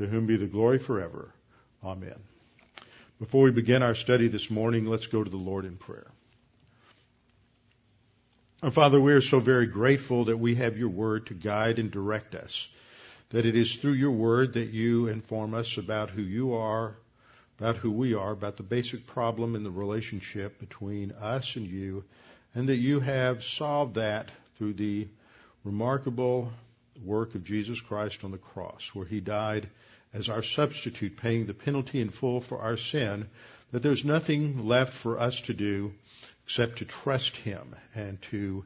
to whom be the glory forever. Amen. Before we begin our study this morning, let's go to the Lord in prayer. Our Father, we are so very grateful that we have your word to guide and direct us. That it is through your word that you inform us about who you are, about who we are, about the basic problem in the relationship between us and you, and that you have solved that through the remarkable work of Jesus Christ on the cross, where he died as our substitute, paying the penalty in full for our sin, that there's nothing left for us to do except to trust Him and to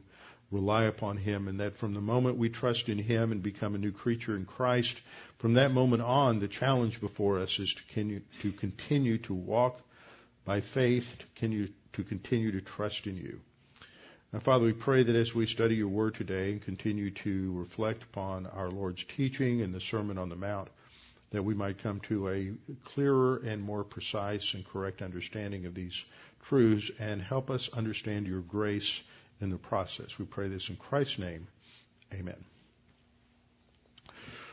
rely upon Him, and that from the moment we trust in Him and become a new creature in Christ, from that moment on, the challenge before us is to continue to, walk by faith, to continue, to continue to trust in You. Now, Father, we pray that as we study Your Word today and continue to reflect upon our Lord's teaching and the Sermon on the Mount, that we might come to a clearer and more precise and correct understanding of these truths and help us understand your grace in the process. We pray this in Christ's name. Amen.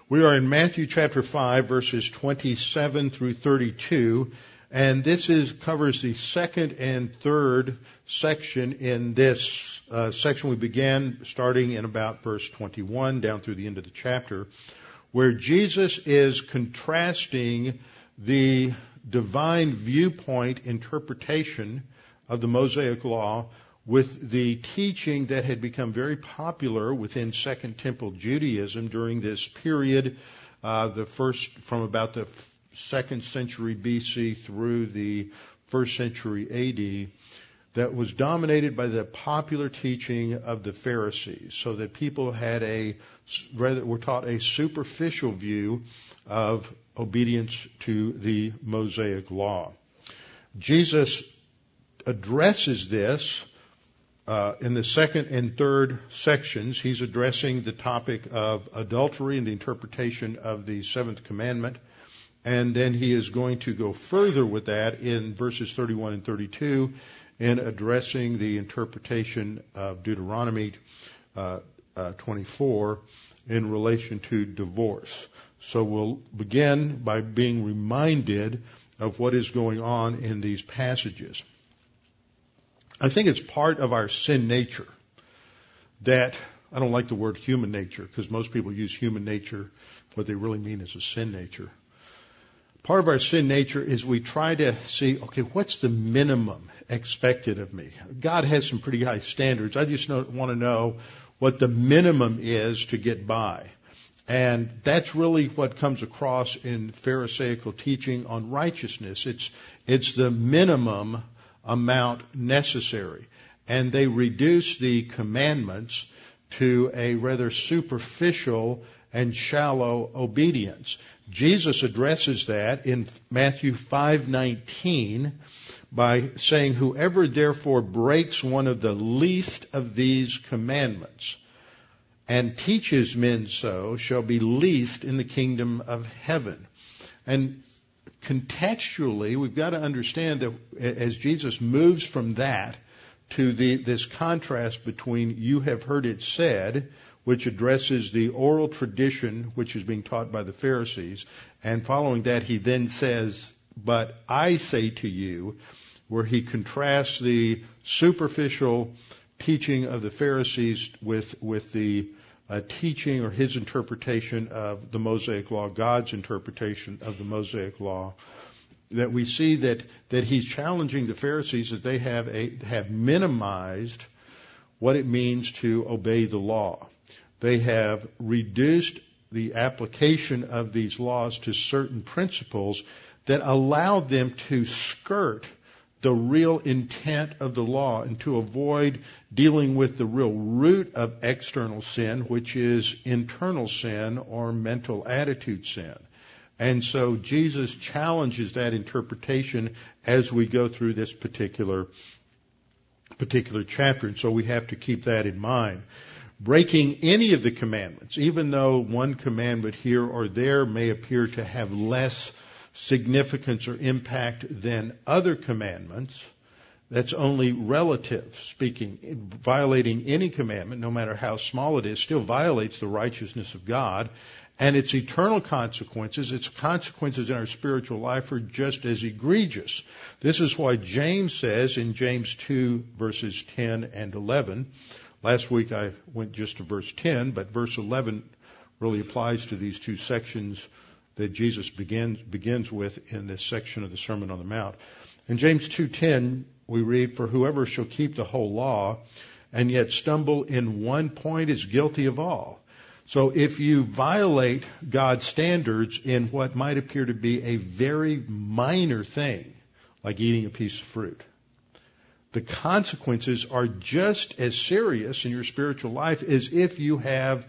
We are in Matthew chapter 5 verses 27 through 32 and this is covers the second and third section in this uh, section we began starting in about verse 21 down through the end of the chapter where Jesus is contrasting the divine viewpoint interpretation of the Mosaic Law with the teaching that had become very popular within Second Temple Judaism during this period, uh, the first from about the second century BC through the first century AD, that was dominated by the popular teaching of the Pharisees, so that people had a rather were taught a superficial view of obedience to the Mosaic law. Jesus addresses this uh, in the second and third sections. He's addressing the topic of adultery and the interpretation of the seventh commandment. And then he is going to go further with that in verses 31 and 32 in addressing the interpretation of Deuteronomy uh, uh, 24 in relation to divorce. So we'll begin by being reminded of what is going on in these passages. I think it's part of our sin nature that I don't like the word human nature because most people use human nature. What they really mean is a sin nature. Part of our sin nature is we try to see, okay, what's the minimum expected of me? God has some pretty high standards. I just want to know what the minimum is to get by. And that's really what comes across in Pharisaical teaching on righteousness. It's, it's the minimum amount necessary. And they reduce the commandments to a rather superficial and shallow obedience. Jesus addresses that in Matthew 5:19 by saying, Whoever therefore breaks one of the least of these commandments and teaches men so shall be least in the kingdom of heaven. And contextually, we've got to understand that as Jesus moves from that to the, this contrast between you have heard it said, which addresses the oral tradition which is being taught by the Pharisees, and following that he then says, but I say to you, where he contrasts the superficial teaching of the Pharisees with, with the uh, teaching or his interpretation of the Mosaic Law, God's interpretation of the Mosaic Law. that we see that, that he's challenging the Pharisees that they have a, have minimized what it means to obey the law. They have reduced the application of these laws to certain principles that allow them to skirt the real intent of the law and to avoid dealing with the real root of external sin, which is internal sin or mental attitude sin. And so Jesus challenges that interpretation as we go through this particular particular chapter. And so we have to keep that in mind. Breaking any of the commandments, even though one commandment here or there may appear to have less significance or impact than other commandments, that's only relative speaking. Violating any commandment, no matter how small it is, still violates the righteousness of God and its eternal consequences, its consequences in our spiritual life are just as egregious. This is why James says in James 2 verses 10 and 11, last week I went just to verse 10, but verse 11 really applies to these two sections that Jesus begins, begins with in this section of the Sermon on the Mount. In James 2:10, we read, "For whoever shall keep the whole law and yet stumble in one point is guilty of all." So if you violate God's standards in what might appear to be a very minor thing, like eating a piece of fruit, the consequences are just as serious in your spiritual life as if you have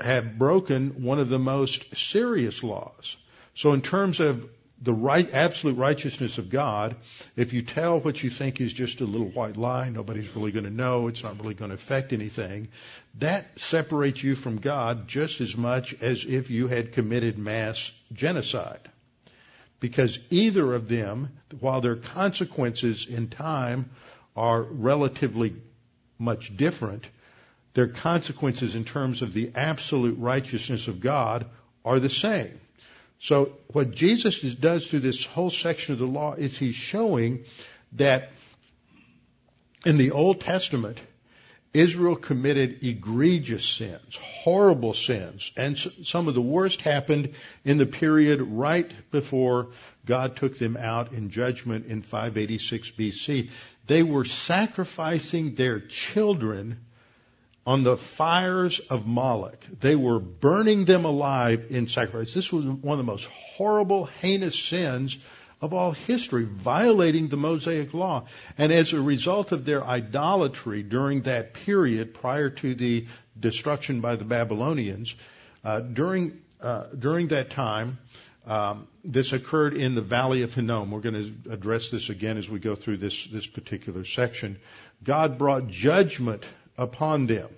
have broken one of the most serious laws. So in terms of the right, absolute righteousness of God, if you tell what you think is just a little white lie, nobody's really going to know, it's not really going to affect anything, that separates you from God just as much as if you had committed mass genocide. Because either of them, while their consequences in time are relatively much different, their consequences in terms of the absolute righteousness of God are the same. So what Jesus does through this whole section of the law is he's showing that in the Old Testament, Israel committed egregious sins, horrible sins, and some of the worst happened in the period right before God took them out in judgment in 586 BC. They were sacrificing their children on the fires of Moloch. They were burning them alive in sacrifice. This was one of the most horrible, heinous sins of all history, violating the Mosaic law. And as a result of their idolatry during that period prior to the destruction by the Babylonians, uh, during uh, during that time, um, this occurred in the Valley of Hinnom. We're going to address this again as we go through this this particular section. God brought judgment upon them.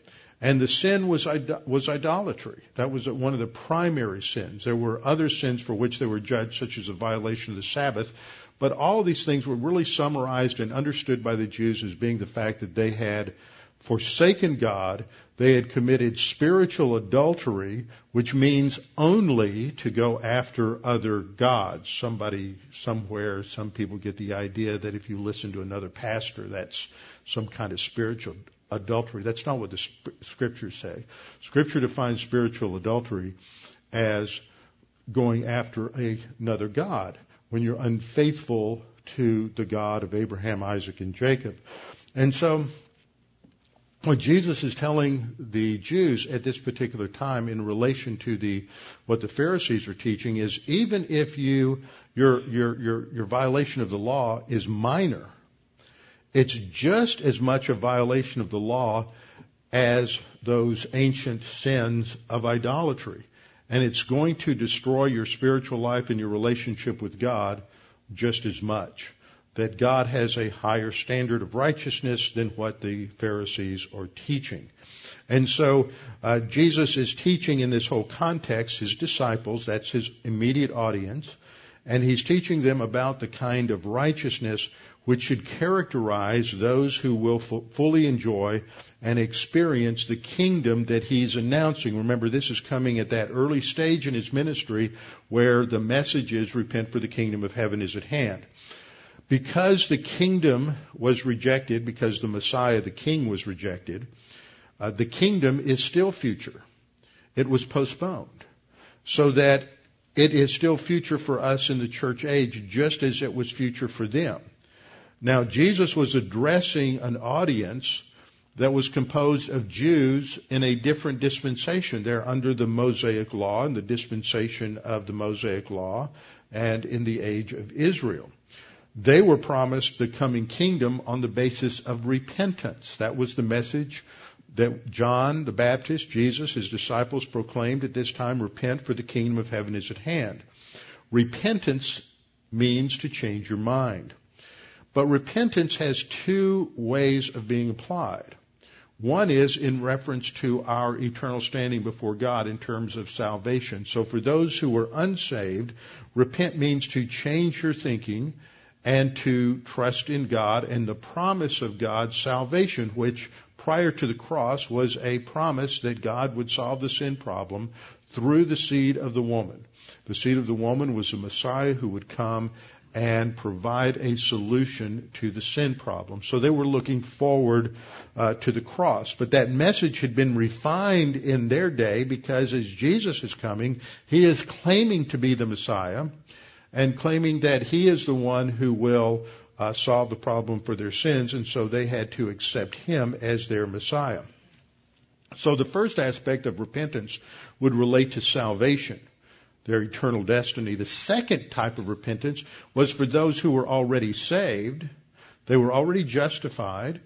And the sin was, was idolatry. That was one of the primary sins. There were other sins for which they were judged, such as a violation of the Sabbath. But all of these things were really summarized and understood by the Jews as being the fact that they had forsaken God. They had committed spiritual adultery, which means only to go after other gods. Somebody, somewhere, some people get the idea that if you listen to another pastor, that's some kind of spiritual adultery. That's not what the scriptures say. Scripture defines spiritual adultery as going after another God when you're unfaithful to the God of Abraham, Isaac, and Jacob. And so, what Jesus is telling the Jews at this particular time in relation to the what the Pharisees are teaching is even if you your your your your violation of the law is minor, it's just as much a violation of the law as those ancient sins of idolatry. And it's going to destroy your spiritual life and your relationship with God just as much. That God has a higher standard of righteousness than what the Pharisees are teaching. And so uh, Jesus is teaching in this whole context his disciples, that's his immediate audience, and he's teaching them about the kind of righteousness which should characterize those who will f- fully enjoy and experience the kingdom that he's announcing. Remember, this is coming at that early stage in his ministry where the message is repent for the kingdom of heaven is at hand. Because the kingdom was rejected, because the Messiah, the king, was rejected, uh, the kingdom is still future. It was postponed. So that it is still future for us in the church age, just as it was future for them. Now, Jesus was addressing an audience that was composed of Jews in a different dispensation. They're under the Mosaic law and the dispensation of the Mosaic law and in the age of Israel. They were promised the coming kingdom on the basis of repentance. That was the message that John the Baptist, Jesus, his disciples proclaimed at this time, repent for the kingdom of heaven is at hand. Repentance means to change your mind. But repentance has two ways of being applied. One is in reference to our eternal standing before God in terms of salvation. So for those who are unsaved, repent means to change your thinking and to trust in God and the promise of God's salvation, which prior to the cross was a promise that God would solve the sin problem through the seed of the woman. The seed of the woman was the Messiah who would come and provide a solution to the sin problem. So they were looking forward uh, to the cross. But that message had been refined in their day because as Jesus is coming, he is claiming to be the Messiah and claiming that he is the one who will uh, solve the problem for their sins, and so they had to accept him as their Messiah. So the first aspect of repentance would relate to salvation their eternal destiny. The second type of repentance was for those who were already saved. They were already justified.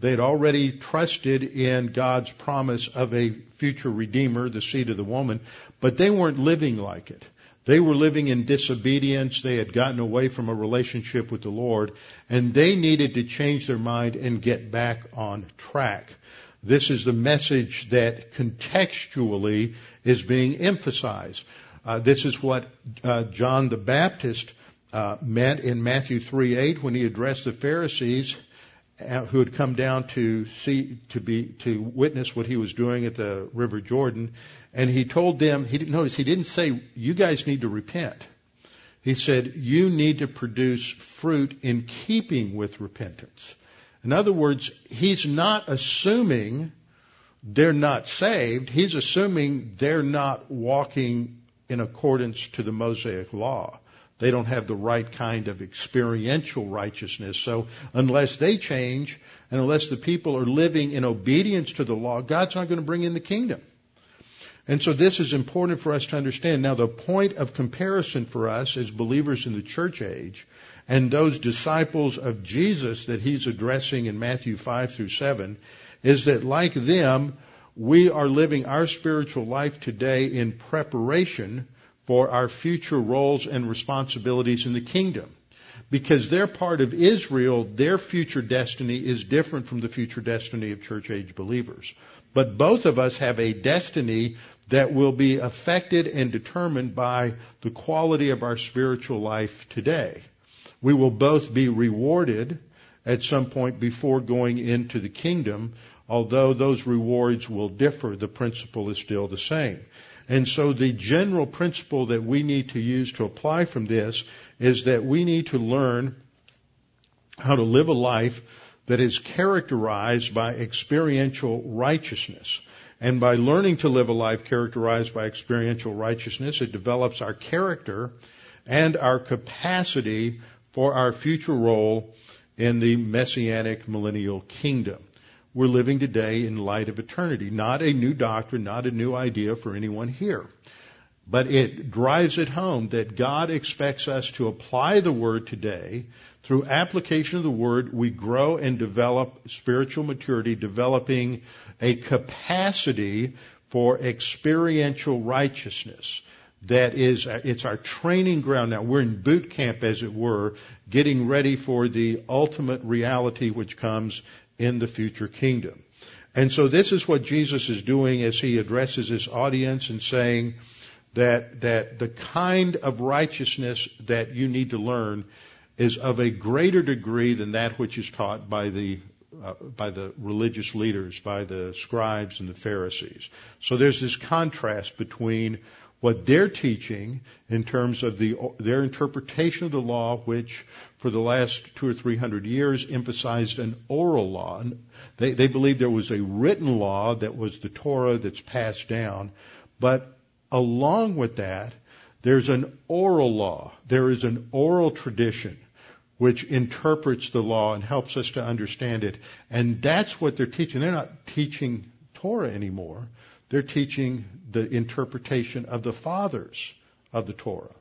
They had already trusted in God's promise of a future Redeemer, the seed of the woman, but they weren't living like it. They were living in disobedience. They had gotten away from a relationship with the Lord, and they needed to change their mind and get back on track. This is the message that contextually is being emphasized. Uh, this is what uh, John the Baptist uh, meant in Matthew 3:8 when he addressed the Pharisees uh, who had come down to see to be to witness what he was doing at the River Jordan, and he told them he didn't notice he didn't say you guys need to repent. He said you need to produce fruit in keeping with repentance. In other words, he's not assuming they're not saved. He's assuming they're not walking in accordance to the Mosaic law. They don't have the right kind of experiential righteousness. So unless they change and unless the people are living in obedience to the law, God's not going to bring in the kingdom. And so this is important for us to understand. Now the point of comparison for us as believers in the church age and those disciples of Jesus that he's addressing in Matthew 5 through 7 is that like them, we are living our spiritual life today in preparation for our future roles and responsibilities in the kingdom. Because they're part of Israel, their future destiny is different from the future destiny of church age believers. But both of us have a destiny that will be affected and determined by the quality of our spiritual life today. We will both be rewarded at some point before going into the kingdom Although those rewards will differ, the principle is still the same. And so the general principle that we need to use to apply from this is that we need to learn how to live a life that is characterized by experiential righteousness. And by learning to live a life characterized by experiential righteousness, it develops our character and our capacity for our future role in the messianic millennial kingdom we're living today in light of eternity. Not a new doctrine, not a new idea for anyone here. But it drives it home that God expects us to apply the Word today. Through application of the Word, we grow and develop spiritual maturity, developing a capacity for experiential righteousness. That is, it's our training ground now. We're in boot camp, as it were, getting ready for the ultimate reality which comes in the future kingdom. And so this is what Jesus is doing as he addresses his audience and saying that, that the kind of righteousness that you need to learn is of a greater degree than that which is taught by the uh, by the religious leaders, by the scribes and the Pharisees. So there's this contrast between what they're teaching in terms of the, their interpretation of the law, which for the last two or three hundred years emphasized an oral law. They, they believed there was a written law that was the Torah that's passed down, but along with that, There's an oral law. There is an oral tradition which interprets the law and helps us to understand it. And that's what they're teaching. They're not teaching Torah anymore. They're teaching the interpretation of the fathers of the Torah.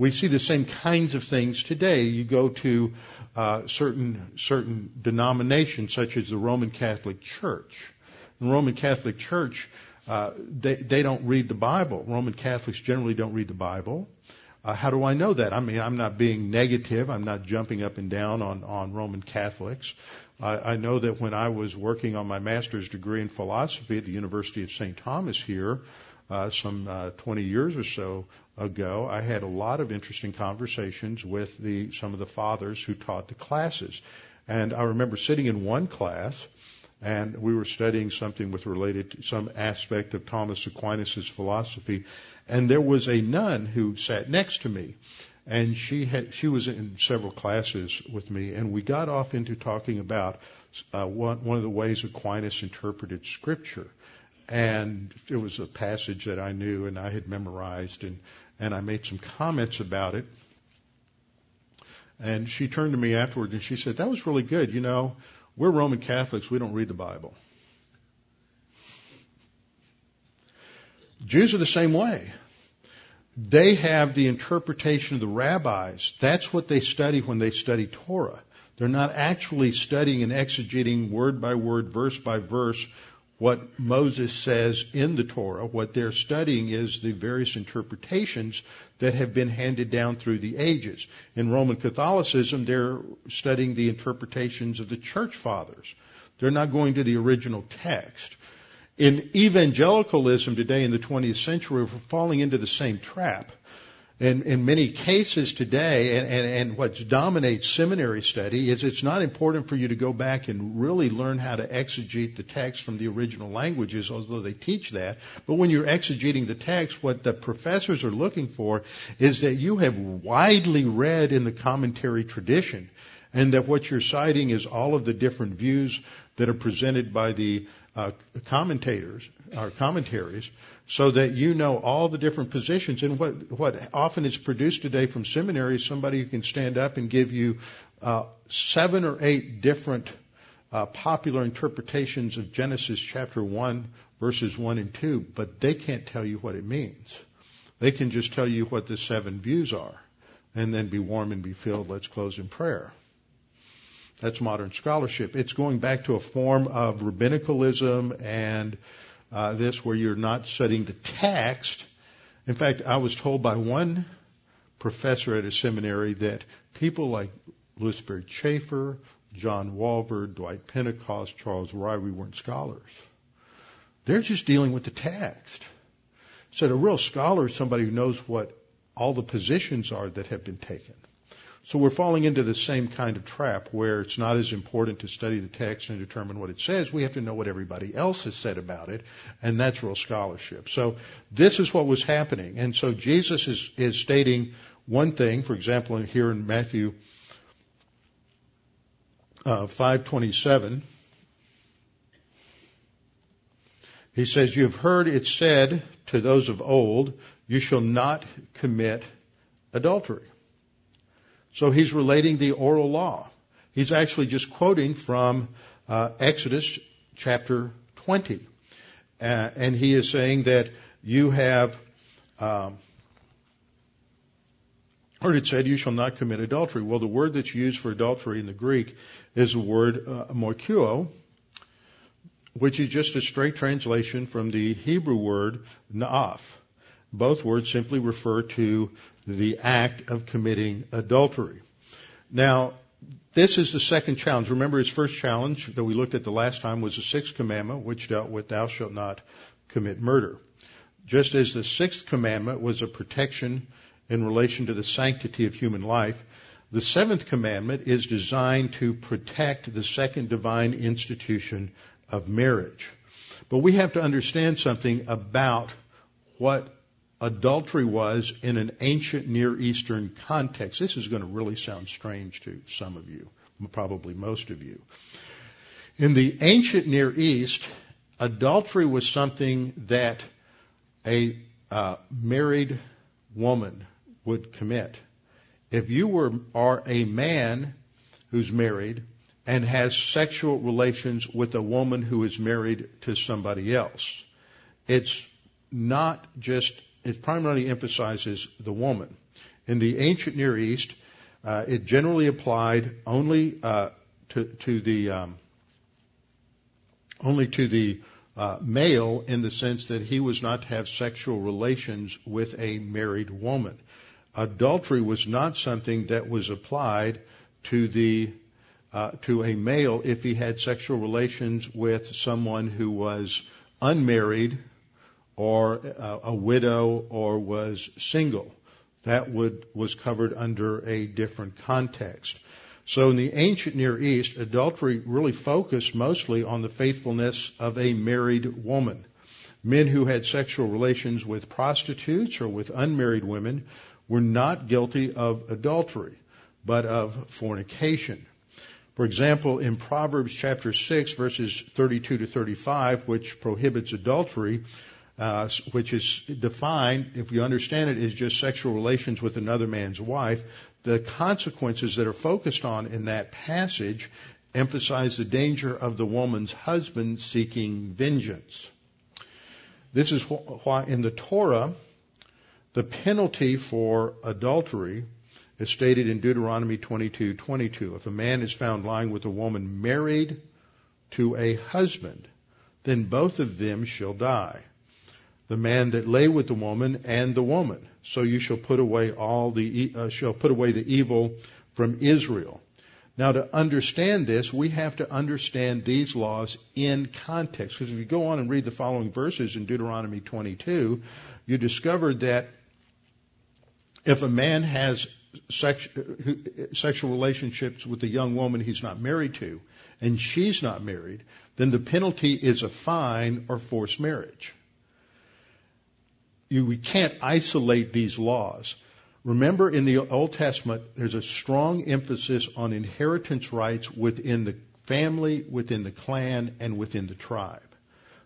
We see the same kinds of things today. You go to uh, certain certain denominations, such as the Roman Catholic Church. The Roman Catholic Church, uh, they they don't read the Bible. Roman Catholics generally don't read the Bible. Uh, how do I know that? I mean, I'm not being negative. I'm not jumping up and down on, on Roman Catholics. I, I know that when I was working on my master's degree in philosophy at the University of St. Thomas here, uh, some uh, 20 years or so ago, I had a lot of interesting conversations with the, some of the fathers who taught the classes. And I remember sitting in one class, and we were studying something with related to some aspect of Thomas Aquinas' philosophy, and there was a nun who sat next to me, and she had she was in several classes with me, and we got off into talking about uh, one one of the ways Aquinas interpreted Scripture, and it was a passage that I knew and I had memorized, and and I made some comments about it. And she turned to me afterward and she said, "That was really good. You know, we're Roman Catholics. We don't read the Bible." Jews are the same way. They have the interpretation of the rabbis. That's what they study when they study Torah. They're not actually studying and exegeting word by word, verse by verse, what Moses says in the Torah. What they're studying is the various interpretations that have been handed down through the ages. In Roman Catholicism, they're studying the interpretations of the church fathers. They're not going to the original text. In evangelicalism today in the 20th century, we're falling into the same trap. In, in many cases today, and, and, and what dominates seminary study is it's not important for you to go back and really learn how to exegete the text from the original languages, although they teach that. But when you're exegeting the text, what the professors are looking for is that you have widely read in the commentary tradition and that what you're citing is all of the different views that are presented by the uh, commentators or commentaries so that you know all the different positions. And what, what often is produced today from seminary is somebody who can stand up and give you uh, seven or eight different uh, popular interpretations of Genesis chapter 1, verses 1 and 2, but they can't tell you what it means. They can just tell you what the seven views are and then be warm and be filled. Let's close in prayer. That's modern scholarship. It's going back to a form of rabbinicalism and uh, this where you're not studying the text. In fact, I was told by one professor at a seminary that people like Louis Sperry Chafer, John Walvoord, Dwight Pentecost, Charles Ryrie weren't scholars. They're just dealing with the text. So a real scholar is somebody who knows what all the positions are that have been taken. So we're falling into the same kind of trap where it's not as important to study the text and determine what it says. We have to know what everybody else has said about it, and that's real scholarship. So this is what was happening. And so Jesus is, is stating one thing, for example, here in Matthew uh, 527, he says, You have heard it said to those of old, you shall not commit adultery. So he's relating the oral law. He's actually just quoting from uh, Exodus chapter 20. Uh, and he is saying that you have um, heard it said, you shall not commit adultery. Well, the word that's used for adultery in the Greek is the word uh, moicheuo, which is just a straight translation from the Hebrew word naaf. Both words simply refer to the act of committing adultery. Now, this is the second challenge. Remember his first challenge that we looked at the last time was the sixth commandment, which dealt with thou shalt not commit murder. Just as the sixth commandment was a protection in relation to the sanctity of human life, the seventh commandment is designed to protect the second divine institution of marriage. But we have to understand something about what adultery was in an ancient Near Eastern context. This is going to really sound strange to some of you, probably most of you. In the ancient Near East, adultery was something that a uh, married woman would commit. If you were, are a man who's married and has sexual relations with a woman who is married to somebody else, it's not just, it primarily emphasizes the woman. In the ancient Near East, uh, it generally applied only uh, to, to the um, only to the uh, male in the sense that he was not to have sexual relations with a married woman. Adultery was not something that was applied to the uh, to a male if he had sexual relations with someone who was unmarried or uh, a widow or was single. That would was covered under a different context. So in the ancient Near East, adultery really focused mostly on the faithfulness of a married woman. Men who had sexual relations with prostitutes or with unmarried women were not guilty of adultery, but of fornication. For example, in Proverbs chapter 6 verses 32 to 35, which prohibits adultery, uh, which is defined, if you understand it, as just sexual relations with another man's wife, the consequences that are focused on in that passage emphasize the danger of the woman's husband seeking vengeance. This is why in the Torah, the penalty for adultery is stated in Deuteronomy 22:22. If a man is found lying with a woman married to a husband, then both of them shall die. The man that lay with the woman and the woman. So you shall put away all the uh, shall put away the evil from Israel. Now to understand this, we have to understand these laws in context. Because if you go on and read the following verses in Deuteronomy 22, you discover that if a man has sex, sexual relationships with a young woman he's not married to, and she's not married, then the penalty is a fine or forced marriage. You, we can't isolate these laws. Remember in the Old Testament, there's a strong emphasis on inheritance rights within the family, within the clan, and within the tribe.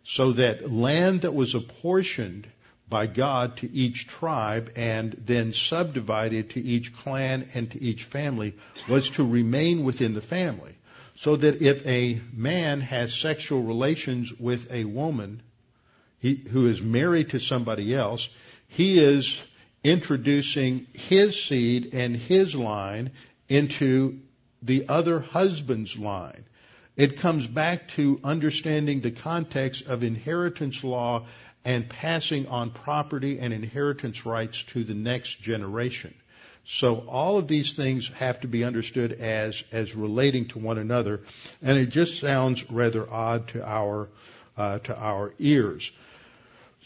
So that land that was apportioned by God to each tribe and then subdivided to each clan and to each family was to remain within the family. So that if a man has sexual relations with a woman he, who is married to somebody else, he is introducing his seed and his line into the other husband's line. It comes back to understanding the context of inheritance law and passing on property and inheritance rights to the next generation. So all of these things have to be understood as, as relating to one another, and it just sounds rather odd to our, uh, to our ears.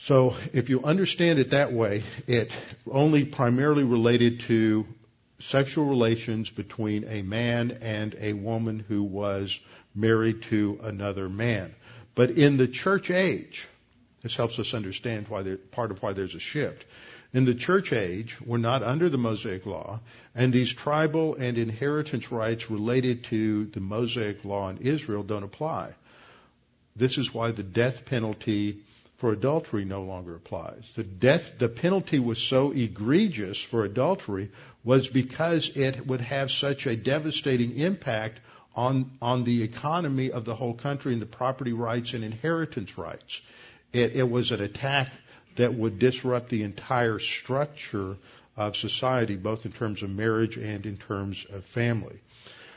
So if you understand it that way, it only primarily related to sexual relations between a man and a woman who was married to another man. But in the church age, this helps us understand why there, part of why there's a shift. In the church age, we're not under the Mosaic law, and these tribal and inheritance rights related to the Mosaic law in Israel don't apply. This is why the death penalty for adultery no longer applies. The death, the penalty was so egregious for adultery was because it would have such a devastating impact on, on the economy of the whole country and the property rights and inheritance rights. It, it was an attack that would disrupt the entire structure of society, both in terms of marriage and in terms of family.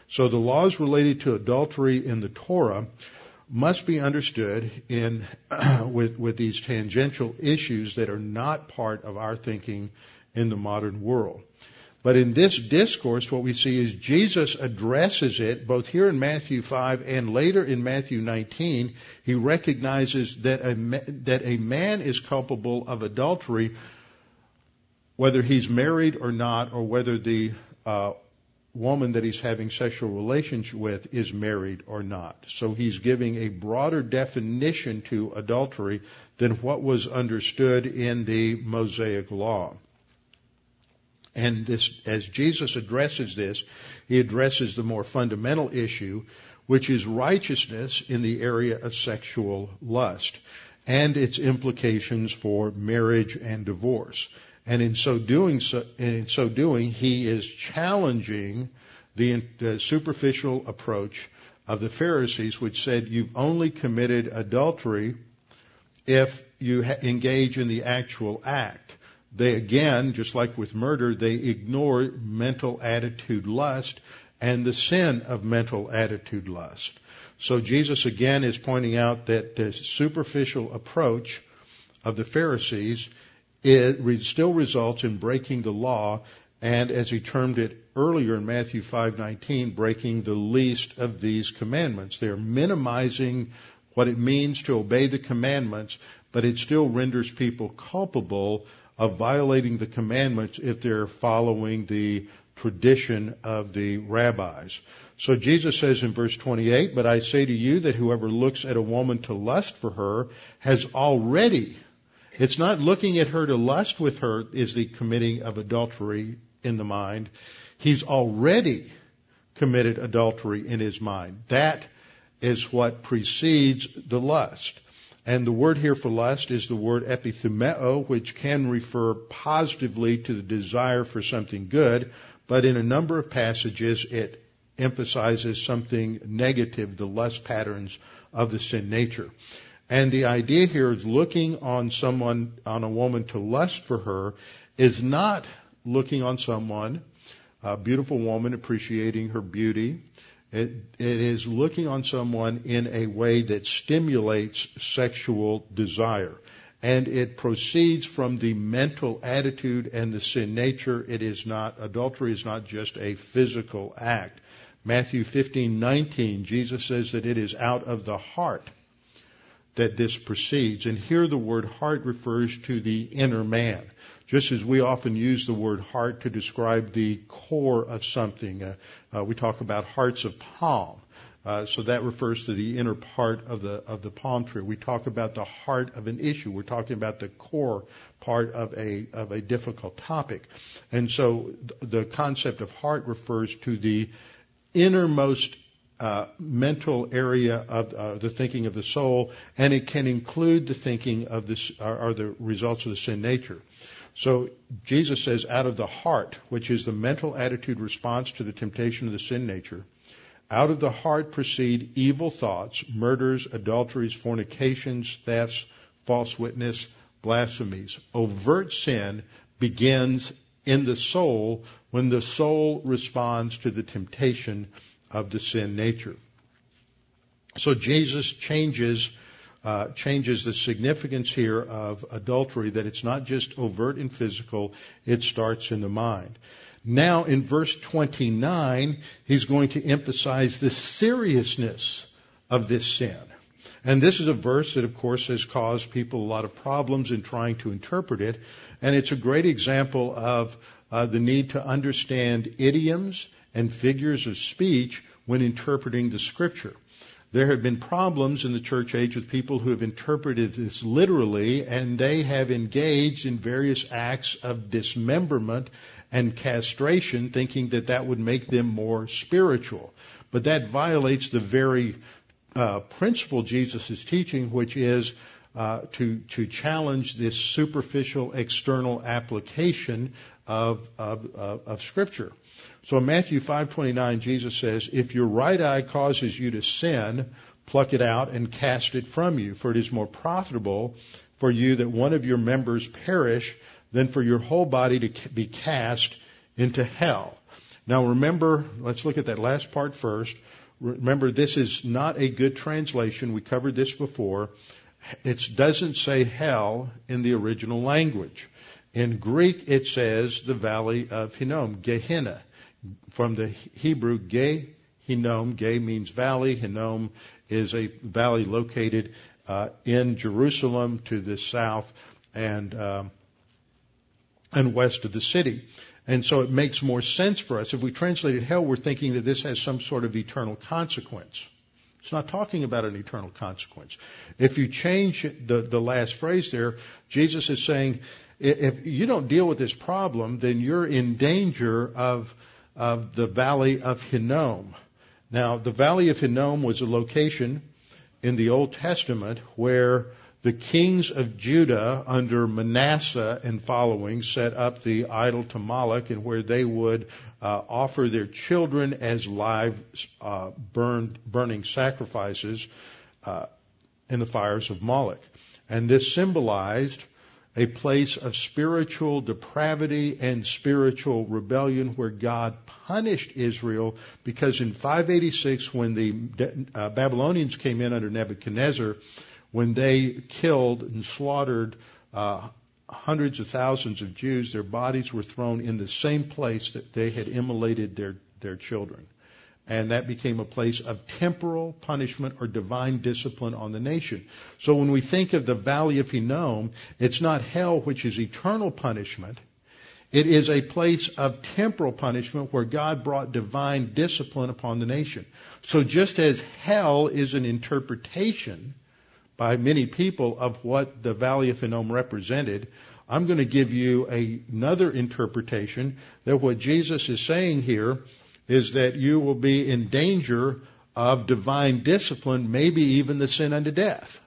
So the laws related to adultery in the Torah must be understood in with with these tangential issues that are not part of our thinking in the modern world. But in this discourse, what we see is Jesus addresses it both here in Matthew 5 and later in Matthew 19. He recognizes that a, that a man is culpable of adultery whether he's married or not, or whether the uh, woman that he's having sexual relations with is married or not. So he's giving a broader definition to adultery than what was understood in the Mosaic law. And this, as Jesus addresses this, he addresses the more fundamental issue, which is righteousness in the area of sexual lust and its implications for marriage and divorce. And in so doing, so, in so doing, he is challenging the, superficial approach of the Pharisees, which said you've only committed adultery if you ha- engage in the actual act. They again, just like with murder, they ignore mental attitude lust and the sin of mental attitude lust. So Jesus again is pointing out that the superficial approach of the Pharisees it still results in breaking the law and as he termed it earlier in Matthew 5:19 breaking the least of these commandments they're minimizing what it means to obey the commandments but it still renders people culpable of violating the commandments if they're following the tradition of the rabbis. So Jesus says in verse 28, but I say to you that whoever looks at a woman to lust for her has already, it's not looking at her to lust with her is the committing of adultery in the mind. He's already committed adultery in his mind. That is what precedes the lust. And the word here for lust is the word epithumeo, which can refer positively to the desire for something good, but in a number of passages it emphasizes something negative, the lust patterns of the sin nature. And the idea here is looking on someone, on a woman to lust for her is not looking on someone, a beautiful woman appreciating her beauty. It, it is looking on someone in a way that stimulates sexual desire and it proceeds from the mental attitude and the sin nature. It is not, adultery is not just a physical act. Matthew 15:19, Jesus says that it is out of the heart that this proceeds. And here the word heart refers to the inner man. Just as we often use the word heart to describe the core of something. Uh, uh, we talk about hearts of palm. Uh, so that refers to the inner part of the of the palm tree. We talk about the heart of an issue. We're talking about the core part of a of a difficult topic, and so the concept of heart refers to the innermost uh, mental area of uh, the thinking of the soul, and it can include the thinking of this or the results of the sin nature. So Jesus says, out of the heart, which is the mental attitude response to the temptation of the sin nature out of the heart proceed evil thoughts, murders, adulteries, fornications, thefts, false witness, blasphemies. Overt sin begins in the soul when the soul responds to the temptation of the sin nature. So Jesus changes uh, changes the significance here of adultery that it's not just overt and physical; it starts in the mind. Now in verse 29, he's going to emphasize the seriousness of this sin. And this is a verse that of course has caused people a lot of problems in trying to interpret it. And it's a great example of uh, the need to understand idioms and figures of speech when interpreting the scripture. There have been problems in the church age with people who have interpreted this literally and they have engaged in various acts of dismemberment and castration, thinking that that would make them more spiritual. But that violates the very uh, principle Jesus is teaching, which is uh, to to challenge this superficial external application of of, of, of Scripture. So in Matthew 5:29, Jesus says, "If your right eye causes you to sin, pluck it out and cast it from you, for it is more profitable for you that one of your members perish than for your whole body to be cast into hell. Now remember, let's look at that last part first. Remember, this is not a good translation. We covered this before. It doesn't say hell in the original language. In Greek, it says the valley of Hinnom, Gehenna. From the Hebrew, Ge, Hinnom, Ge means valley. Hinnom is a valley located uh, in Jerusalem to the south and um, and west of the city. And so it makes more sense for us. If we translated hell, we're thinking that this has some sort of eternal consequence. It's not talking about an eternal consequence. If you change the, the last phrase there, Jesus is saying, if you don't deal with this problem, then you're in danger of, of the valley of Hinnom. Now, the valley of Hinnom was a location in the Old Testament where the kings of Judah under Manasseh and following set up the idol to Moloch and where they would uh, offer their children as live uh, burned, burning sacrifices uh, in the fires of Moloch. And this symbolized a place of spiritual depravity and spiritual rebellion where God punished Israel because in 586 when the uh, Babylonians came in under Nebuchadnezzar, when they killed and slaughtered uh, hundreds of thousands of Jews, their bodies were thrown in the same place that they had immolated their, their children. And that became a place of temporal punishment or divine discipline on the nation. So when we think of the valley of Hinnom, it's not hell, which is eternal punishment. It is a place of temporal punishment where God brought divine discipline upon the nation. So just as hell is an interpretation by many people of what the Valley of Hinnom represented, I'm going to give you a, another interpretation that what Jesus is saying here is that you will be in danger of divine discipline, maybe even the sin unto death.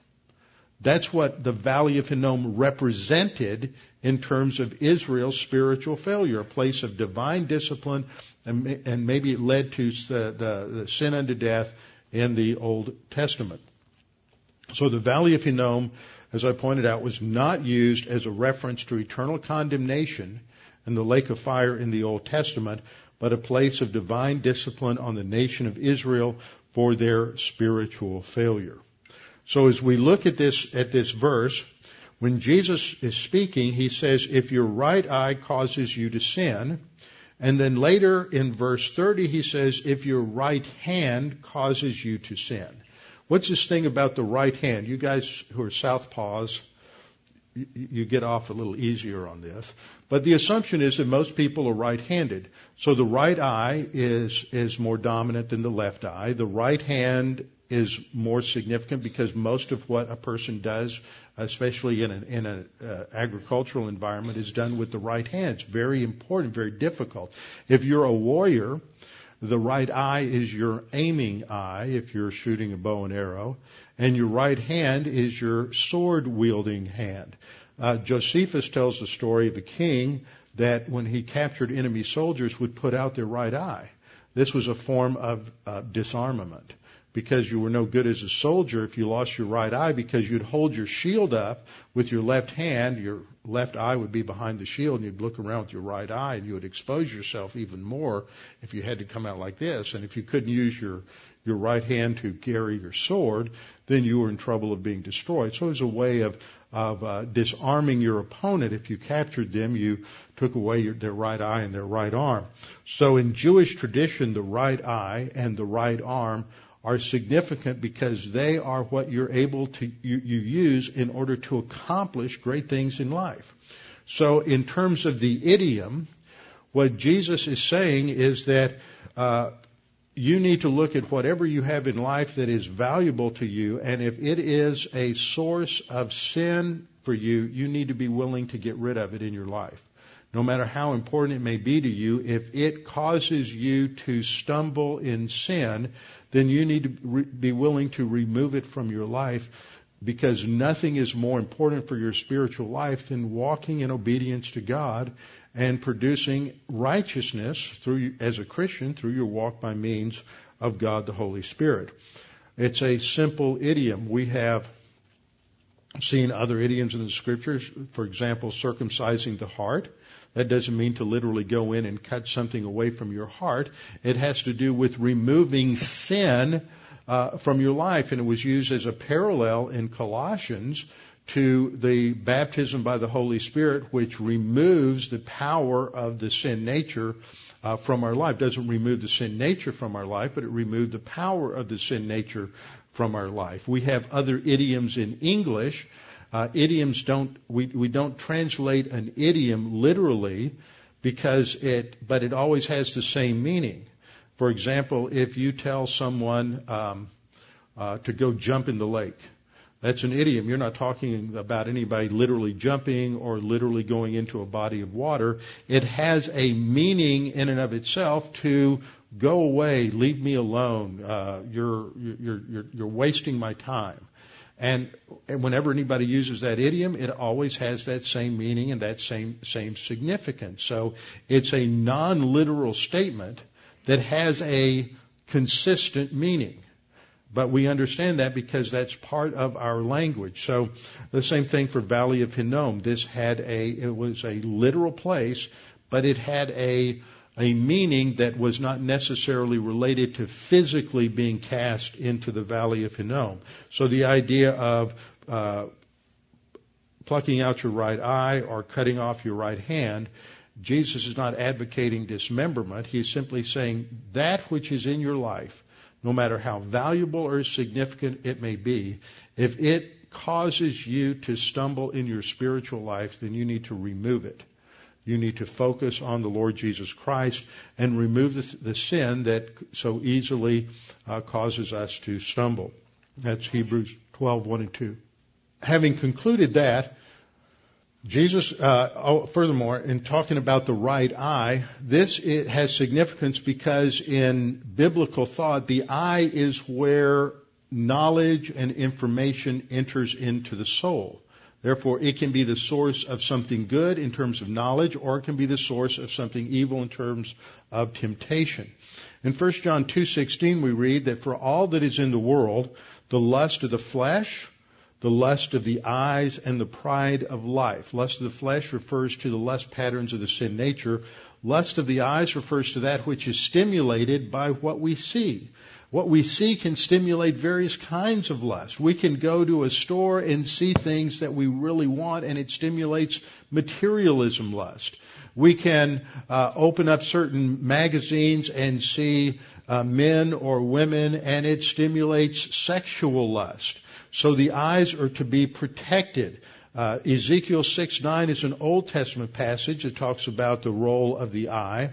That's what the Valley of Hinnom represented in terms of Israel's spiritual failure, a place of divine discipline, and, and maybe it led to the, the, the sin unto death in the Old Testament. So the Valley of Hinnom, as I pointed out, was not used as a reference to eternal condemnation and the lake of fire in the Old Testament, but a place of divine discipline on the nation of Israel for their spiritual failure. So as we look at this, at this verse, when Jesus is speaking, he says, if your right eye causes you to sin, and then later in verse 30, he says, if your right hand causes you to sin. What's this thing about the right hand? You guys who are southpaws, you, you get off a little easier on this. But the assumption is that most people are right-handed. So the right eye is, is more dominant than the left eye. The right hand is more significant because most of what a person does, especially in an in an uh, agricultural environment, is done with the right hand. It's very important, very difficult. If you're a warrior, the right eye is your aiming eye if you're shooting a bow and arrow, and your right hand is your sword wielding hand. Uh, Josephus tells the story of a king that when he captured enemy soldiers would put out their right eye. This was a form of uh, disarmament because you were no good as a soldier if you lost your right eye because you'd hold your shield up with your left hand, your left eye would be behind the shield and you'd look around with your right eye and you would expose yourself even more if you had to come out like this. And if you couldn't use your, your right hand to carry your sword, then you were in trouble of being destroyed. So it was a way of, of uh, disarming your opponent. If you captured them, you took away your, their right eye and their right arm. So in Jewish tradition, the right eye and the right arm are significant because they are what you're able to you, you use in order to accomplish great things in life. So in terms of the idiom, what Jesus is saying is that uh, you need to look at whatever you have in life that is valuable to you, and if it is a source of sin for you, you need to be willing to get rid of it in your life. No matter how important it may be to you, if it causes you to stumble in sin, then you need to re- be willing to remove it from your life because nothing is more important for your spiritual life than walking in obedience to God and producing righteousness through as a Christian through your walk by means of God the Holy Spirit. It's a simple idiom. We have seen other idioms in the scriptures, for example, circumcising the heart. That doesn't mean to literally go in and cut something away from your heart. It has to do with removing sin uh, from your life, and it was used as a parallel in Colossians to the baptism by the Holy Spirit, which removes the power of the sin nature uh, from our life. Doesn't remove the sin nature from our life, but it removed the power of the sin nature from our life. We have other idioms in English uh, idioms don't, we, we don't translate an idiom literally because it, but it always has the same meaning. For example, if you tell someone um, uh, to go jump in the lake, that's an idiom. You're not talking about anybody literally jumping or literally going into a body of water. It has a meaning in and of itself to go away, leave me alone. Uh, you're, you're, you're, you're wasting my time. And whenever anybody uses that idiom, it always has that same meaning and that same, same significance. So it's a non-literal statement that has a consistent meaning. But we understand that because that's part of our language. So the same thing for Valley of Hinnom. This had a, it was a literal place, but it had a, a meaning that was not necessarily related to physically being cast into the Valley of Hinnom. So the idea of, uh, plucking out your right eye or cutting off your right hand, Jesus is not advocating dismemberment. He's simply saying that which is in your life no matter how valuable or significant it may be, if it causes you to stumble in your spiritual life, then you need to remove it. You need to focus on the Lord Jesus Christ and remove the, the sin that so easily uh, causes us to stumble. That's Hebrews 12, 1 and 2. Having concluded that, Jesus, uh, oh, furthermore, in talking about the right eye, this has significance because in biblical thought, the eye is where knowledge and information enters into the soul. Therefore, it can be the source of something good in terms of knowledge, or it can be the source of something evil in terms of temptation. In 1 John 2:16, we read that for all that is in the world, the lust of the flesh, the lust of the eyes and the pride of life. Lust of the flesh refers to the lust patterns of the sin nature. Lust of the eyes refers to that which is stimulated by what we see. What we see can stimulate various kinds of lust. We can go to a store and see things that we really want and it stimulates materialism lust. We can uh, open up certain magazines and see uh, men or women and it stimulates sexual lust. So the eyes are to be protected. Uh, Ezekiel 6 9 is an Old Testament passage that talks about the role of the eye.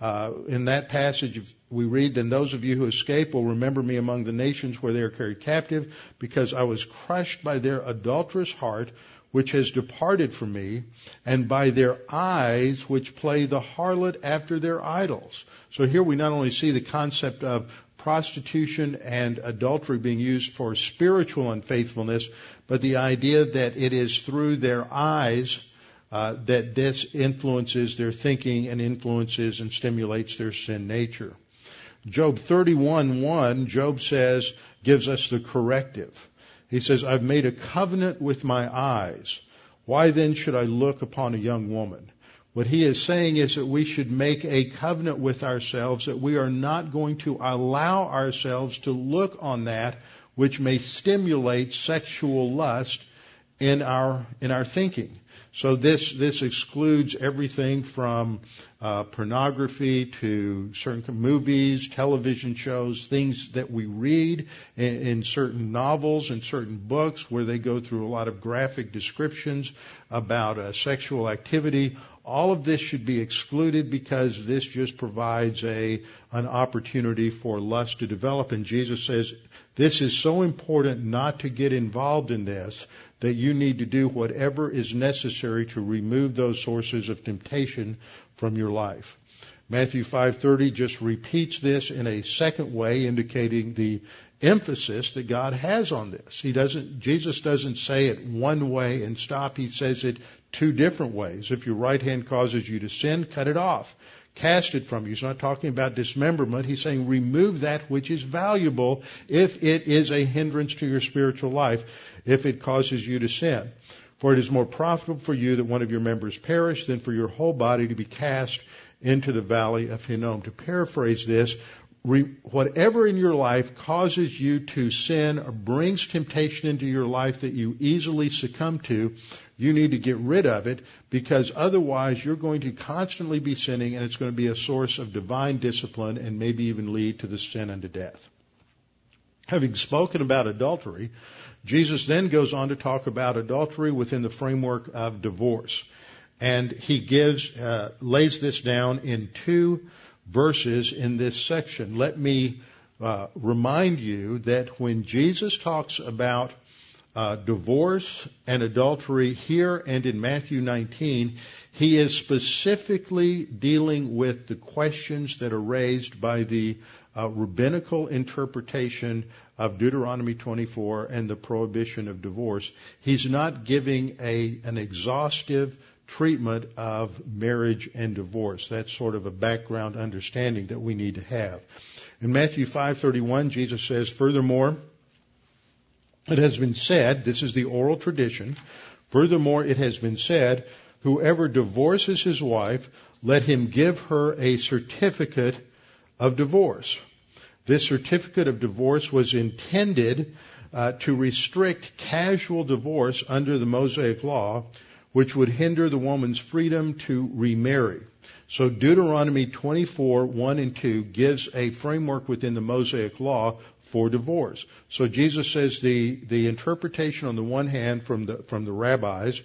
Uh, in that passage, we read, Then those of you who escape will remember me among the nations where they are carried captive, because I was crushed by their adulterous heart, which has departed from me, and by their eyes, which play the harlot after their idols. So here we not only see the concept of prostitution and adultery being used for spiritual unfaithfulness, but the idea that it is through their eyes uh, that this influences their thinking and influences and stimulates their sin nature. Job 31:1, Job says, gives us the corrective. He says, I've made a covenant with my eyes. Why then should I look upon a young woman? What he is saying is that we should make a covenant with ourselves that we are not going to allow ourselves to look on that which may stimulate sexual lust in our in our thinking. So this this excludes everything from uh, pornography to certain movies, television shows, things that we read in, in certain novels and certain books where they go through a lot of graphic descriptions about uh, sexual activity. All of this should be excluded because this just provides a an opportunity for lust to develop. And Jesus says this is so important not to get involved in this that you need to do whatever is necessary to remove those sources of temptation from your life. Matthew 5:30 just repeats this in a second way indicating the emphasis that God has on this. He doesn't Jesus doesn't say it one way and stop. He says it two different ways. If your right hand causes you to sin, cut it off. Cast it from you. He's not talking about dismemberment. He's saying remove that which is valuable if it is a hindrance to your spiritual life if it causes you to sin. For it is more profitable for you that one of your members perish than for your whole body to be cast into the valley of Hinnom. To paraphrase this, whatever in your life causes you to sin or brings temptation into your life that you easily succumb to, you need to get rid of it because otherwise you're going to constantly be sinning and it's going to be a source of divine discipline and maybe even lead to the sin unto death. Having spoken about adultery, Jesus then goes on to talk about adultery within the framework of divorce. And he gives, uh, lays this down in two verses in this section. Let me uh, remind you that when Jesus talks about uh, divorce and adultery here and in Matthew 19, he is specifically dealing with the questions that are raised by the uh, rabbinical interpretation of Deuteronomy 24 and the prohibition of divorce. He's not giving a, an exhaustive treatment of marriage and divorce. That's sort of a background understanding that we need to have. In Matthew 5:31, Jesus says, "Furthermore, it has been said, this is the oral tradition, furthermore it has been said, whoever divorces his wife, let him give her a certificate of divorce." This certificate of divorce was intended uh, to restrict casual divorce under the Mosaic law, which would hinder the woman's freedom to remarry. So Deuteronomy 24, 1 and 2 gives a framework within the Mosaic law for divorce. So Jesus says the, the interpretation on the one hand from the, from the rabbis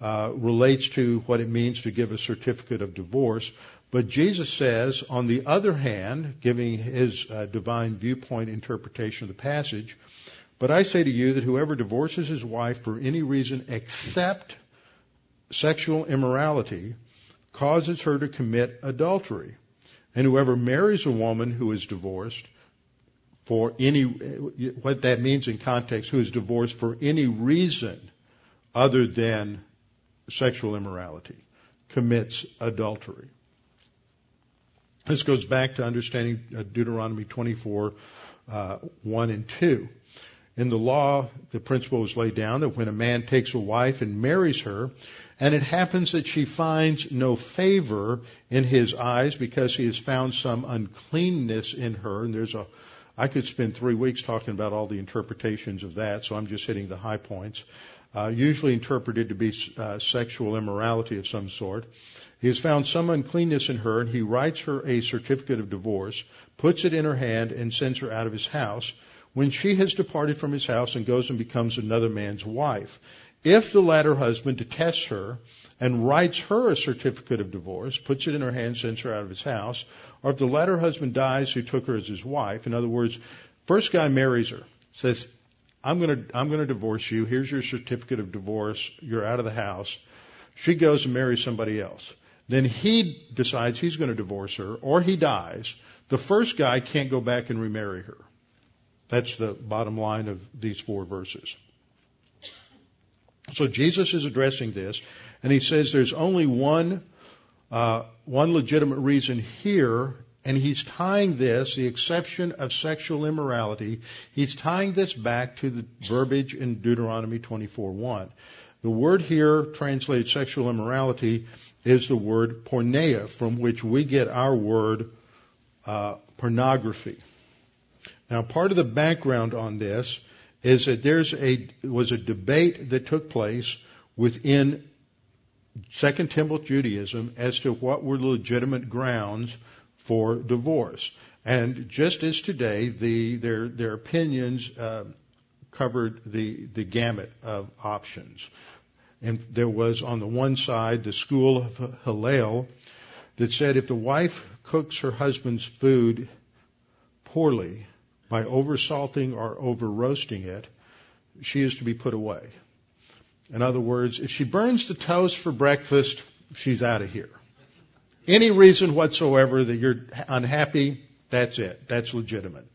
uh, relates to what it means to give a certificate of divorce. But Jesus says, on the other hand, giving his uh, divine viewpoint interpretation of the passage, but I say to you that whoever divorces his wife for any reason except sexual immorality causes her to commit adultery. And whoever marries a woman who is divorced for any, what that means in context, who is divorced for any reason other than sexual immorality, commits adultery. This goes back to understanding uh, Deuteronomy 24, uh, 1 and 2. In the law, the principle is laid down that when a man takes a wife and marries her, and it happens that she finds no favor in his eyes because he has found some uncleanness in her, and there's a I could spend three weeks talking about all the interpretations of that, so I'm just hitting the high points. Uh, usually interpreted to be uh, sexual immorality of some sort. He has found some uncleanness in her, and he writes her a certificate of divorce, puts it in her hand, and sends her out of his house. When she has departed from his house and goes and becomes another man's wife, if the latter husband detests her and writes her a certificate of divorce, puts it in her hand, sends her out of his house, or if the latter husband dies who took her as his wife, in other words, first guy marries her, says, I'm gonna, I'm gonna divorce you, here's your certificate of divorce, you're out of the house. She goes and marries somebody else. Then he decides he's to divorce her, or he dies. The first guy can't go back and remarry her. That's the bottom line of these four verses. So Jesus is addressing this, and he says there's only one uh, one legitimate reason here, and he's tying this, the exception of sexual immorality, he's tying this back to the verbiage in Deuteronomy 24:1. The word here translated sexual immorality is the word porneia, from which we get our word uh, pornography. Now, part of the background on this is that there's a was a debate that took place within Second Temple Judaism as to what were legitimate grounds for divorce. And just as today, the, their their opinions uh, covered the the gamut of options. And there was on the one side the school of Hillel that said if the wife cooks her husband's food poorly by oversalting or over roasting it, she is to be put away. In other words, if she burns the toast for breakfast, she's out of here. Any reason whatsoever that you're unhappy, that's it. That's legitimate.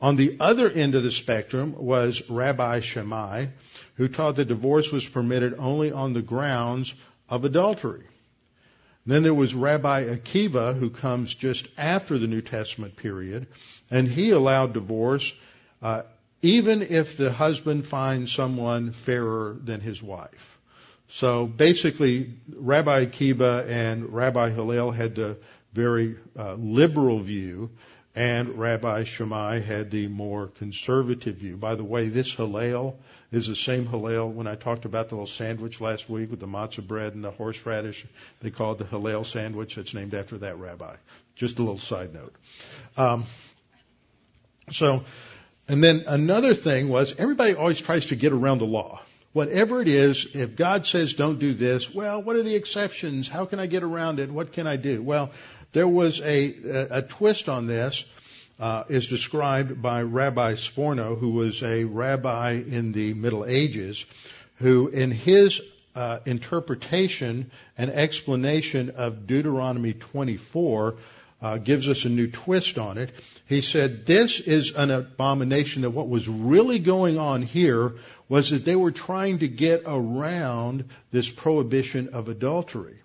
On the other end of the spectrum was Rabbi Shammai, who taught that divorce was permitted only on the grounds of adultery. Then there was Rabbi Akiva, who comes just after the New Testament period, and he allowed divorce uh, even if the husband finds someone fairer than his wife. So basically, Rabbi Akiva and Rabbi Hillel had the very uh, liberal view and Rabbi Shammai had the more conservative view. By the way, this Hillel is the same Hillel when I talked about the little sandwich last week with the matzah bread and the horseradish. They call it the Hillel sandwich. It's named after that rabbi. Just a little side note. Um, so, and then another thing was everybody always tries to get around the law. Whatever it is, if God says don't do this, well, what are the exceptions? How can I get around it? What can I do? Well, there was a, a, twist on this. uh, is described by Rabbi Sforno, who was a rabbi in the Middle Ages, who in his uh, interpretation and explanation of Deuteronomy 24 uh, gives us a new twist on it. He said this is an abomination that what was really going on here was that they were trying to get around this prohibition of adultery.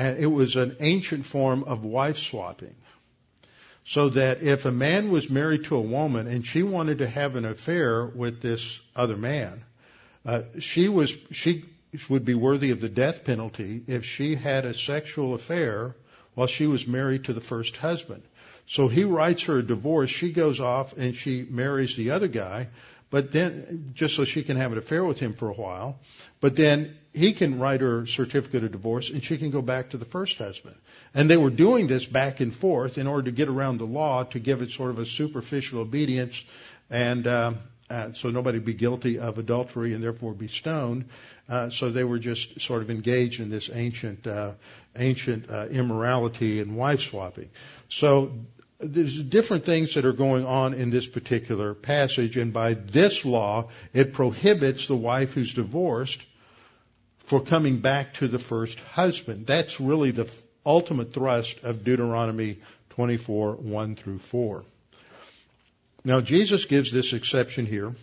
And it was an ancient form of wife swapping. So that if a man was married to a woman and she wanted to have an affair with this other man, uh, she was she would be worthy of the death penalty if she had a sexual affair while she was married to the first husband. So he writes her a divorce. She goes off and she marries the other guy, but then just so she can have an affair with him for a while. But then he can write her certificate of divorce and she can go back to the first husband. And they were doing this back and forth in order to get around the law to give it sort of a superficial obedience and uh, uh, so nobody be guilty of adultery and therefore be stoned. Uh, so they were just sort of engaged in this ancient, uh, ancient uh, immorality and wife swapping. So there's different things that are going on in this particular passage, and by this law, it prohibits the wife who's divorced for coming back to the first husband. That's really the ultimate thrust of Deuteronomy 24, 1 through 4. Now, Jesus gives this exception here.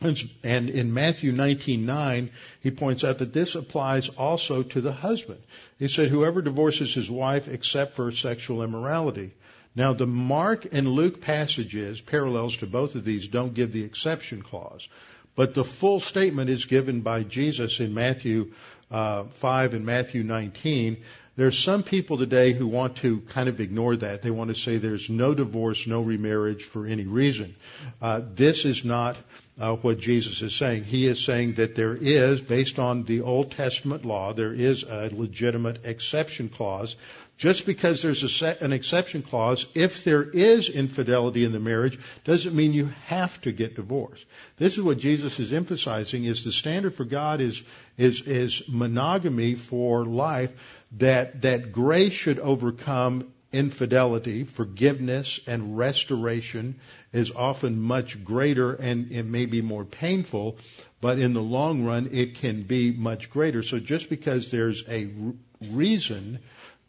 And in Matthew 19:9, he points out that this applies also to the husband. He said, "Whoever divorces his wife except for sexual immorality." Now, the Mark and Luke passages, parallels to both of these, don't give the exception clause, but the full statement is given by Jesus in Matthew uh, 5 and Matthew 19, there's some people today who want to kind of ignore that. They want to say there's no divorce, no remarriage for any reason. Uh, this is not uh, what Jesus is saying. He is saying that there is, based on the Old Testament law, there is a legitimate exception clause. Just because there's set, an exception clause, if there is infidelity in the marriage, doesn't mean you have to get divorced. This is what Jesus is emphasizing: is the standard for God is is is monogamy for life that, that grace should overcome infidelity, forgiveness, and restoration is often much greater and it may be more painful, but in the long run it can be much greater. So just because there's a reason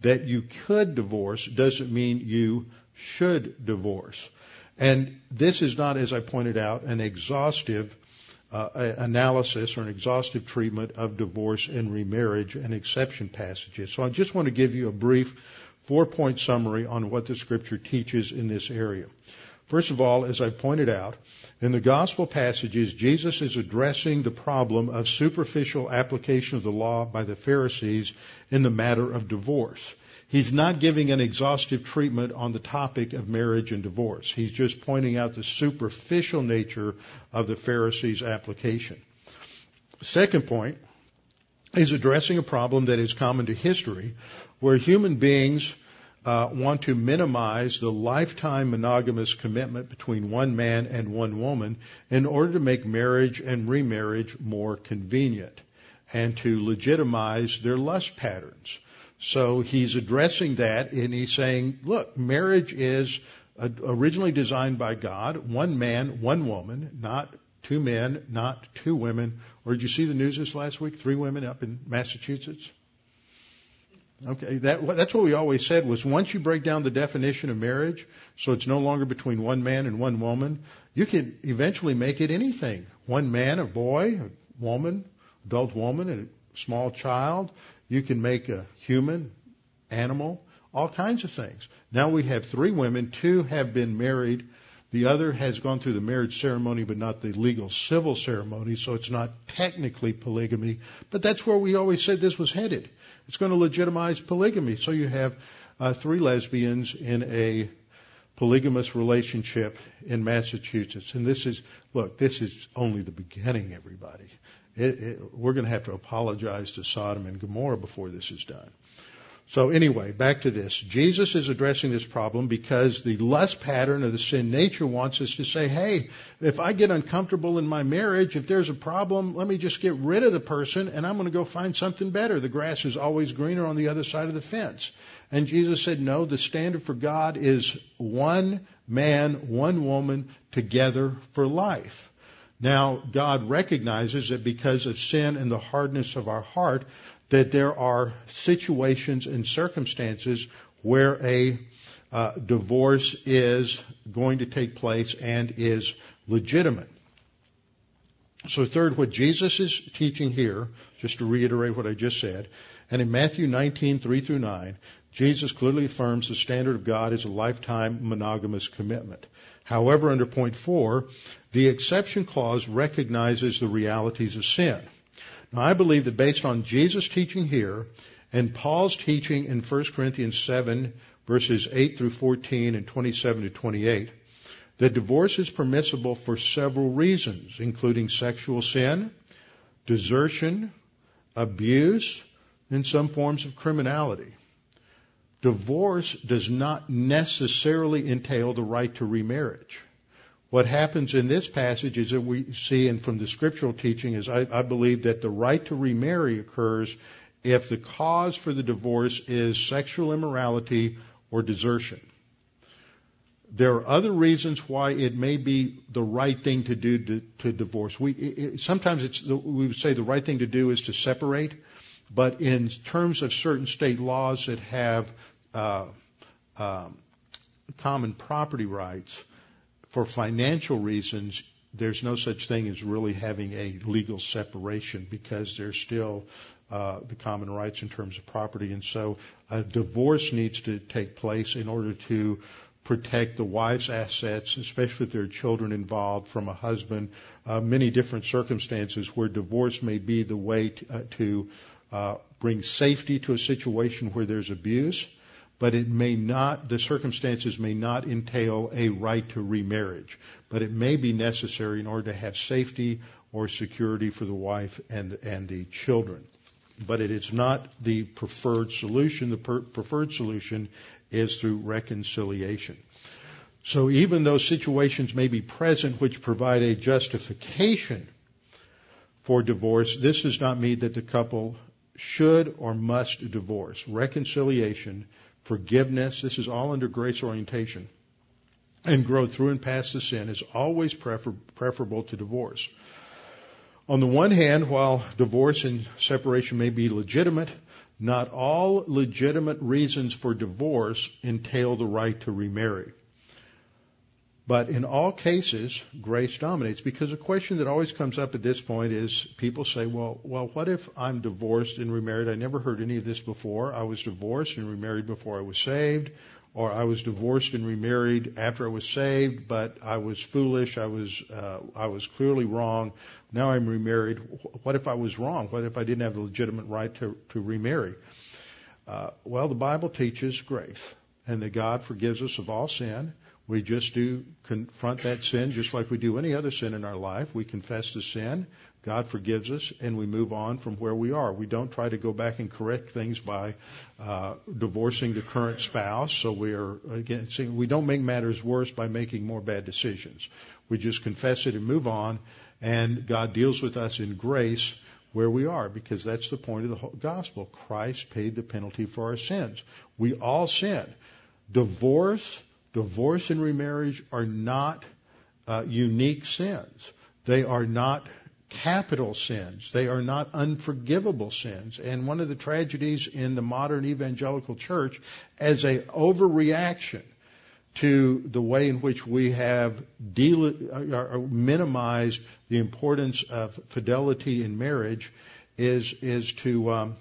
that you could divorce doesn't mean you should divorce. And this is not, as I pointed out, an exhaustive uh, analysis or an exhaustive treatment of divorce and remarriage and exception passages. So I just want to give you a brief four point summary on what the scripture teaches in this area. First of all, as I pointed out, in the gospel passages, Jesus is addressing the problem of superficial application of the law by the Pharisees in the matter of divorce. He's not giving an exhaustive treatment on the topic of marriage and divorce. He's just pointing out the superficial nature of the Pharisees' application. Second point is addressing a problem that is common to history, where human beings uh, want to minimize the lifetime monogamous commitment between one man and one woman in order to make marriage and remarriage more convenient and to legitimize their lust patterns. So he's addressing that and he's saying, look, marriage is originally designed by God, one man, one woman, not two men, not two women. Or did you see the news this last week? Three women up in Massachusetts? Okay, that, that's what we always said was once you break down the definition of marriage, so it's no longer between one man and one woman, you can eventually make it anything. One man, a boy, a woman, adult woman, and a small child. You can make a human, animal, all kinds of things. Now we have three women, two have been married, the other has gone through the marriage ceremony, but not the legal civil ceremony, so it's not technically polygamy. But that's where we always said this was headed. It's going to legitimize polygamy. So you have uh, three lesbians in a polygamous relationship in Massachusetts. And this is, look, this is only the beginning, everybody. It, it, we're going to have to apologize to Sodom and Gomorrah before this is done. So anyway, back to this. Jesus is addressing this problem because the lust pattern of the sin nature wants us to say, hey, if I get uncomfortable in my marriage, if there's a problem, let me just get rid of the person and I'm going to go find something better. The grass is always greener on the other side of the fence. And Jesus said, no, the standard for God is one man, one woman together for life. Now, God recognizes that because of sin and the hardness of our heart, that there are situations and circumstances where a uh, divorce is going to take place and is legitimate. So third, what Jesus is teaching here, just to reiterate what I just said, and in Matthew 19, 3 through 9, Jesus clearly affirms the standard of God is a lifetime monogamous commitment. However, under point four, the exception clause recognizes the realities of sin. Now, I believe that based on Jesus' teaching here and Paul's teaching in 1 Corinthians 7, verses 8 through 14 and 27 to 28, that divorce is permissible for several reasons, including sexual sin, desertion, abuse, and some forms of criminality. Divorce does not necessarily entail the right to remarriage. What happens in this passage is that we see, and from the scriptural teaching, is I, I believe that the right to remarry occurs if the cause for the divorce is sexual immorality or desertion. There are other reasons why it may be the right thing to do to, to divorce. We, it, sometimes it's the, we would say the right thing to do is to separate, but in terms of certain state laws that have uh, um, common property rights, for financial reasons, there's no such thing as really having a legal separation because there's still uh, the common rights in terms of property. And so a divorce needs to take place in order to protect the wife's assets, especially if there are children involved from a husband. Uh, many different circumstances where divorce may be the way to, uh, to uh, bring safety to a situation where there's abuse but it may not, the circumstances may not entail a right to remarriage, but it may be necessary in order to have safety or security for the wife and, and the children. But it is not the preferred solution. The per- preferred solution is through reconciliation. So even though situations may be present which provide a justification for divorce, this does not mean that the couple should or must divorce. Reconciliation forgiveness. This is all under grace orientation. And growth through and past the sin is always prefer- preferable to divorce. On the one hand, while divorce and separation may be legitimate, not all legitimate reasons for divorce entail the right to remarry. But in all cases, grace dominates because a question that always comes up at this point is people say, well, well, what if I'm divorced and remarried? I never heard any of this before. I was divorced and remarried before I was saved, or I was divorced and remarried after I was saved, but I was foolish. I was, uh, I was clearly wrong. Now I'm remarried. What if I was wrong? What if I didn't have the legitimate right to, to remarry? Uh, well, the Bible teaches grace and that God forgives us of all sin we just do confront that sin just like we do any other sin in our life. We confess the sin. God forgives us and we move on from where we are. We don't try to go back and correct things by uh, divorcing the current spouse. So we are again we don't make matters worse by making more bad decisions. We just confess it and move on, and God deals with us in grace where we are because that's the point of the whole gospel. Christ paid the penalty for our sins. We all sin. Divorce Divorce and remarriage are not uh, unique sins. They are not capital sins. They are not unforgivable sins. And one of the tragedies in the modern evangelical church as a overreaction to the way in which we have deal, uh, minimized the importance of fidelity in marriage is is to um,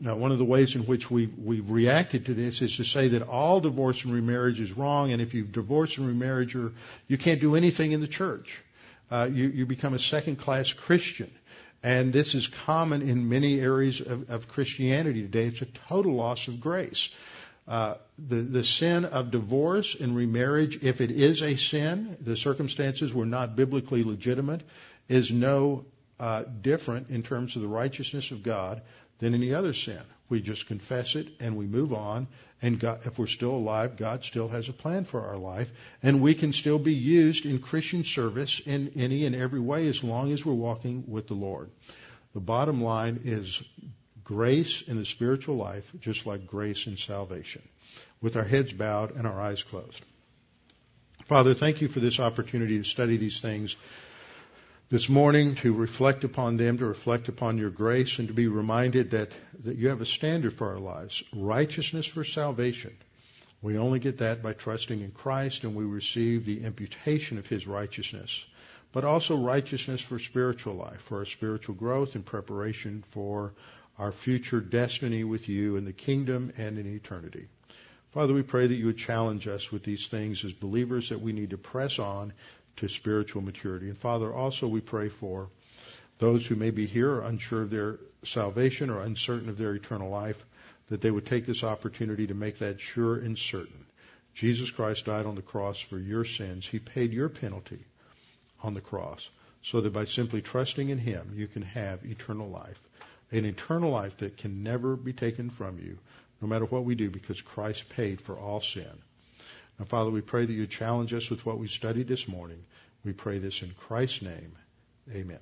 now, one of the ways in which we've, we've reacted to this is to say that all divorce and remarriage is wrong, and if you've divorced and remarried, you're, you can't do anything in the church. Uh, you, you become a second-class Christian. And this is common in many areas of, of Christianity today. It's a total loss of grace. Uh, the, the sin of divorce and remarriage, if it is a sin, the circumstances were not biblically legitimate, is no uh, different in terms of the righteousness of God than any other sin. We just confess it and we move on. And God, if we're still alive, God still has a plan for our life. And we can still be used in Christian service in any and every way as long as we're walking with the Lord. The bottom line is grace in the spiritual life, just like grace in salvation. With our heads bowed and our eyes closed. Father, thank you for this opportunity to study these things this morning, to reflect upon them, to reflect upon your grace, and to be reminded that, that you have a standard for our lives righteousness for salvation. We only get that by trusting in Christ, and we receive the imputation of his righteousness, but also righteousness for spiritual life, for our spiritual growth and preparation for our future destiny with you in the kingdom and in eternity. Father, we pray that you would challenge us with these things as believers that we need to press on to spiritual maturity. And Father, also we pray for those who may be here unsure of their salvation or uncertain of their eternal life, that they would take this opportunity to make that sure and certain. Jesus Christ died on the cross for your sins. He paid your penalty on the cross so that by simply trusting in Him, you can have eternal life. An eternal life that can never be taken from you, no matter what we do, because Christ paid for all sin. Now, Father, we pray that you challenge us with what we studied this morning. We pray this in Christ's name. Amen.